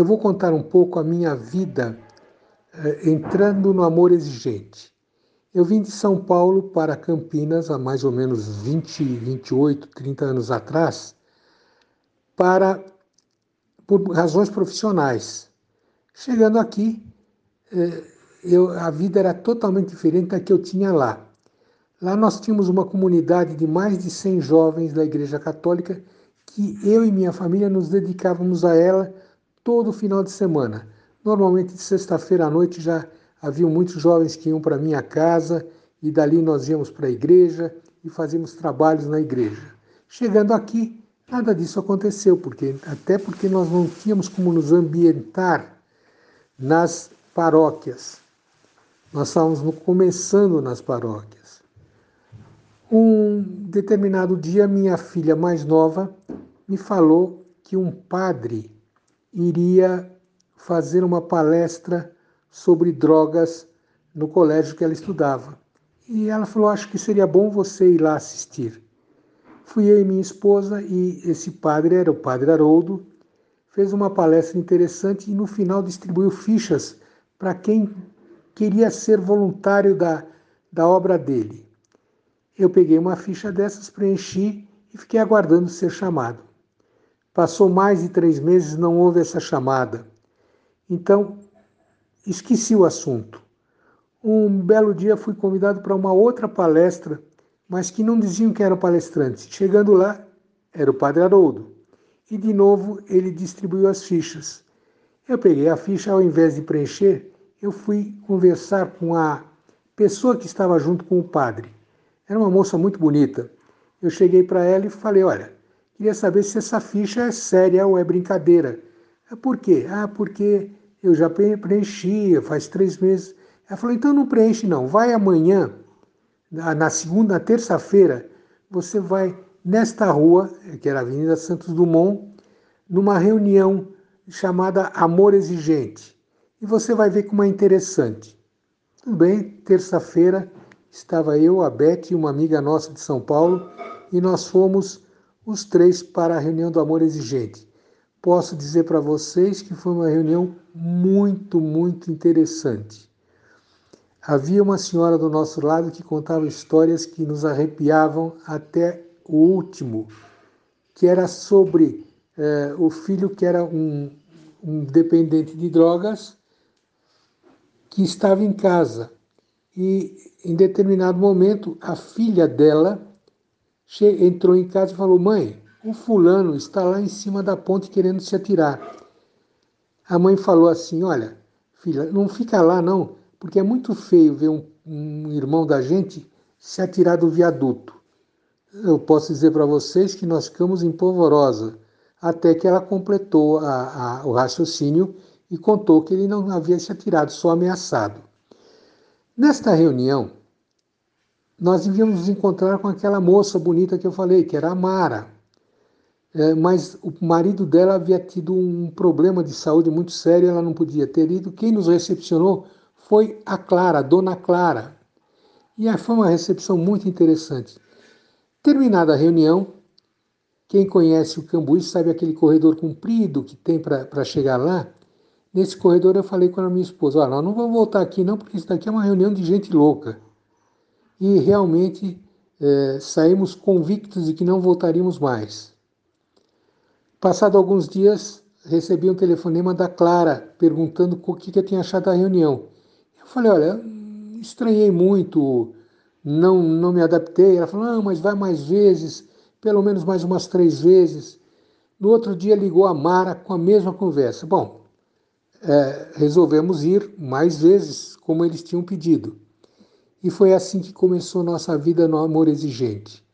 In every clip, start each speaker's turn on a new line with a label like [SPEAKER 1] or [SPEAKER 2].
[SPEAKER 1] eu vou contar um pouco a minha vida eh, entrando no amor exigente. Eu vim de São Paulo para Campinas há mais ou menos 20, 28, 30 anos atrás, para por razões profissionais. Chegando aqui, eh, eu, a vida era totalmente diferente da que eu tinha lá. Lá nós tínhamos uma comunidade de mais de 100 jovens da Igreja Católica que eu e minha família nos dedicávamos a ela todo final de semana. Normalmente de sexta-feira à noite já haviam muitos jovens que iam para minha casa e dali nós íamos para a igreja e fazíamos trabalhos na igreja. Chegando aqui, nada disso aconteceu, porque até porque nós não tínhamos como nos ambientar nas paróquias. Nós estávamos começando nas paróquias. Um determinado dia, minha filha mais nova me falou que um padre iria fazer uma palestra sobre drogas no colégio que ela estudava. E ela falou: Acho que seria bom você ir lá assistir. Fui eu e minha esposa, e esse padre era o padre Haroldo, fez uma palestra interessante e no final distribuiu fichas para quem queria ser voluntário da, da obra dele. Eu peguei uma ficha dessas, preenchi e fiquei aguardando ser chamado. Passou mais de três meses, não houve essa chamada. Então, esqueci o assunto. Um belo dia fui convidado para uma outra palestra, mas que não diziam que era palestrante. Chegando lá, era o padre Haroldo. E de novo ele distribuiu as fichas. Eu peguei a ficha, ao invés de preencher, eu fui conversar com a pessoa que estava junto com o padre. Era uma moça muito bonita. Eu cheguei para ela e falei: Olha, Queria saber se essa ficha é séria ou é brincadeira. É por quê? Ah, porque eu já preenchi, faz três meses. Ela falou, então não preenche não. Vai amanhã, na segunda, na terça-feira, você vai nesta rua, que era a Avenida Santos Dumont, numa reunião chamada Amor Exigente. E você vai ver como é interessante. Tudo bem, terça-feira estava eu, a Beth e uma amiga nossa de São Paulo, e nós fomos os três para a reunião do amor exigente. Posso dizer para vocês que foi uma reunião muito, muito interessante. Havia uma senhora do nosso lado que contava histórias que nos arrepiavam até o último, que era sobre eh, o filho que era um, um dependente de drogas que estava em casa e em determinado momento a filha dela entrou em casa e falou: Mãe, o fulano está lá em cima da ponte querendo se atirar. A mãe falou assim: Olha, filha, não fica lá não, porque é muito feio ver um, um irmão da gente se atirar do viaduto. Eu posso dizer para vocês que nós ficamos em polvorosa, até que ela completou a, a, o raciocínio e contou que ele não havia se atirado, só ameaçado. Nesta reunião, nós devíamos nos encontrar com aquela moça bonita que eu falei, que era a Mara. É, mas o marido dela havia tido um problema de saúde muito sério, ela não podia ter ido. Quem nos recepcionou foi a Clara, a dona Clara. E foi uma recepção muito interessante. Terminada a reunião, quem conhece o Cambuí sabe aquele corredor comprido que tem para chegar lá. Nesse corredor eu falei com a minha esposa: Olha, nós não vamos voltar aqui não, porque isso daqui é uma reunião de gente louca e realmente é, saímos convictos de que não voltaríamos mais. Passado alguns dias, recebi um telefonema da Clara perguntando o que, eu tinha achado da reunião. Eu falei, olha, estranhei muito, não, não me adaptei. Ela falou, não, mas vai mais vezes, pelo menos mais umas três vezes. No outro dia ligou a Mara com a mesma conversa. Bom, é, resolvemos ir mais vezes, como eles tinham pedido. E foi assim que começou nossa vida no Amor Exigente.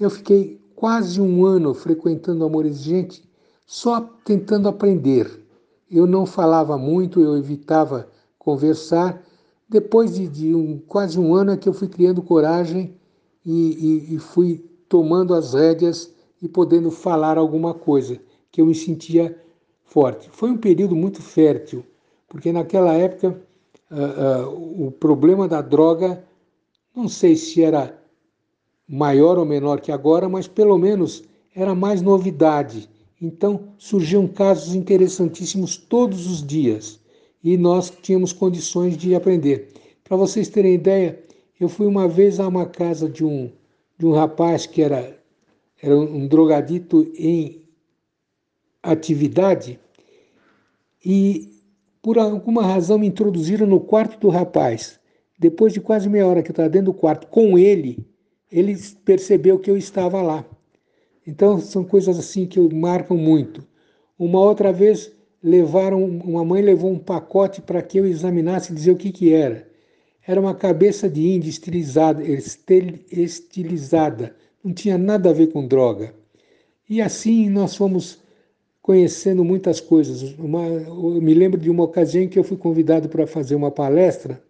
[SPEAKER 1] Eu fiquei quase um ano frequentando o Amor Exigente, só tentando aprender. Eu não falava muito, eu evitava conversar. Depois de, de um, quase um ano é que eu fui criando coragem e, e, e fui tomando as rédeas e podendo falar alguma coisa, que eu me sentia forte. Foi um período muito fértil, porque naquela época uh, uh, o problema da droga, não sei se era maior ou menor que agora, mas pelo menos era mais novidade. Então surgiam casos interessantíssimos todos os dias e nós tínhamos condições de aprender. Para vocês terem ideia, eu fui uma vez a uma casa de um, de um rapaz que era, era um drogadito em atividade e por alguma razão me introduziram no quarto do rapaz. Depois de quase meia hora que eu estava dentro do quarto com ele, ele percebeu que eu estava lá. Então são coisas assim que marcam muito. Uma outra vez levaram, uma mãe levou um pacote para que eu examinasse e dizer o que, que era. Era uma cabeça de índio estilizada, estilizada, não tinha nada a ver com droga. E assim nós fomos conhecendo muitas coisas. Uma, eu me lembro de uma ocasião em que eu fui convidado para fazer uma palestra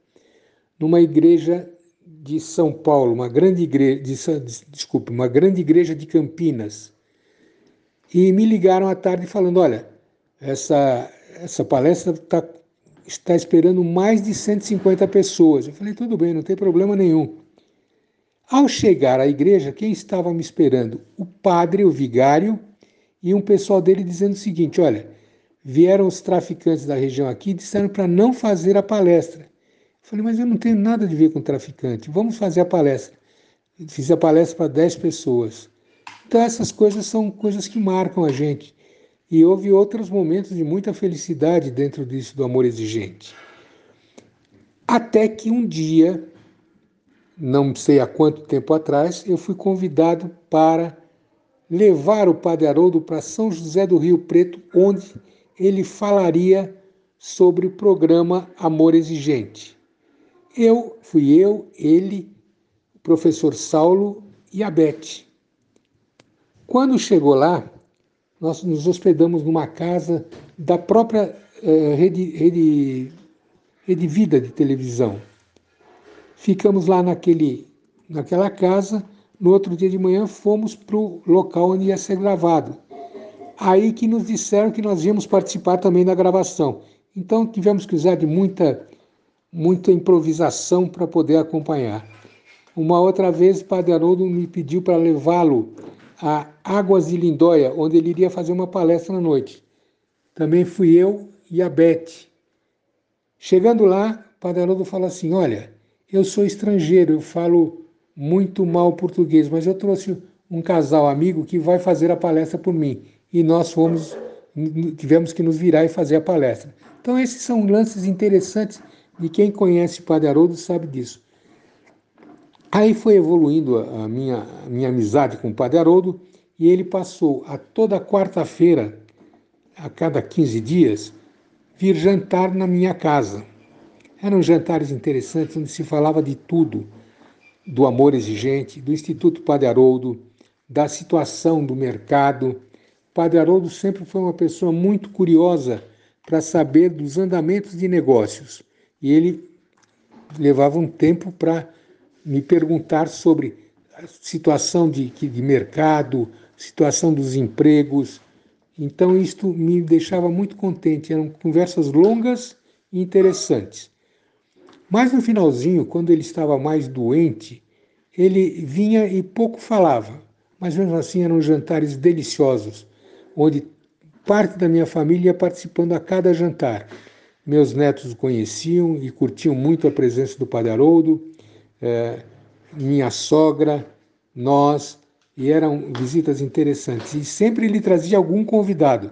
[SPEAKER 1] numa igreja de São Paulo, uma grande igreja, de, desculpe, uma grande igreja de Campinas. E me ligaram à tarde falando, olha, essa, essa palestra tá, está esperando mais de 150 pessoas. Eu falei, tudo bem, não tem problema nenhum. Ao chegar à igreja, quem estava me esperando? O padre, o vigário, e um pessoal dele dizendo o seguinte: olha, vieram os traficantes da região aqui e disseram para não fazer a palestra. Eu falei, mas eu não tenho nada de ver com traficante, vamos fazer a palestra. Fiz a palestra para 10 pessoas. Então, essas coisas são coisas que marcam a gente. E houve outros momentos de muita felicidade dentro disso do amor exigente. Até que um dia, não sei há quanto tempo atrás, eu fui convidado para levar o Padre Haroldo para São José do Rio Preto, onde ele falaria sobre o programa Amor Exigente. Eu, fui eu, ele, o professor Saulo e a Beth. Quando chegou lá, nós nos hospedamos numa casa da própria uh, rede, rede, rede Vida de televisão. Ficamos lá naquele, naquela casa. No outro dia de manhã fomos para o local onde ia ser gravado. Aí que nos disseram que nós íamos participar também da gravação. Então tivemos que usar de muita, muita improvisação para poder acompanhar. Uma outra vez, o Padre Haroldo me pediu para levá-lo a Águas de Lindóia, onde ele iria fazer uma palestra na noite. Também fui eu e a Beth. Chegando lá, o Padre Haroldo falou assim: Olha, eu sou estrangeiro, eu falo muito mal português, mas eu trouxe um casal amigo que vai fazer a palestra por mim. E nós fomos, tivemos que nos virar e fazer a palestra. Então, esses são lances interessantes e quem conhece o Padre Haroldo sabe disso. Aí foi evoluindo a minha, a minha amizade com o Padre Haroldo e ele passou a toda quarta-feira, a cada 15 dias, vir jantar na minha casa. Eram jantares interessantes onde se falava de tudo, do amor exigente, do Instituto Padre Haroldo, da situação do mercado. Padre Haroldo sempre foi uma pessoa muito curiosa para saber dos andamentos de negócios e ele levava um tempo para me perguntar sobre a situação de, de mercado, situação dos empregos. Então, isto me deixava muito contente. Eram conversas longas e interessantes. Mas no finalzinho, quando ele estava mais doente, ele vinha e pouco falava. Mas mesmo assim eram jantares deliciosos, onde parte da minha família ia participando a cada jantar. Meus netos o conheciam e curtiam muito a presença do Padre Haroldo é, minha sogra, nós, e eram visitas interessantes. E sempre ele trazia algum convidado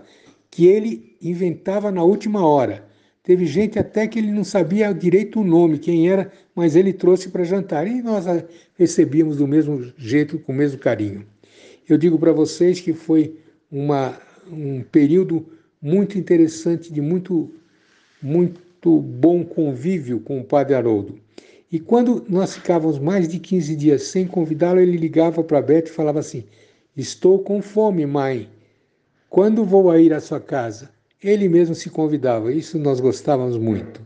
[SPEAKER 1] que ele inventava na última hora. Teve gente até que ele não sabia direito o nome, quem era, mas ele trouxe para jantar e nós recebíamos do mesmo jeito, com o mesmo carinho. Eu digo para vocês que foi uma, um período muito interessante, de muito, muito bom convívio com o Padre Haroldo. E quando nós ficávamos mais de 15 dias sem convidá-lo, ele ligava para a Beth e falava assim: Estou com fome, mãe. Quando vou a ir à sua casa? Ele mesmo se convidava, isso nós gostávamos muito.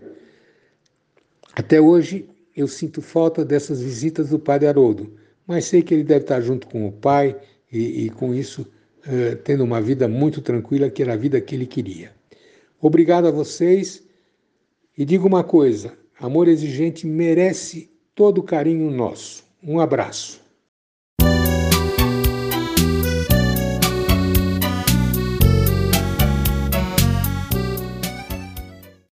[SPEAKER 1] Até hoje eu sinto falta dessas visitas do Padre Haroldo, mas sei que ele deve estar junto com o pai e, e com isso uh, tendo uma vida muito tranquila, que era a vida que ele queria. Obrigado a vocês e digo uma coisa: Amor exigente merece todo o carinho nosso. Um abraço.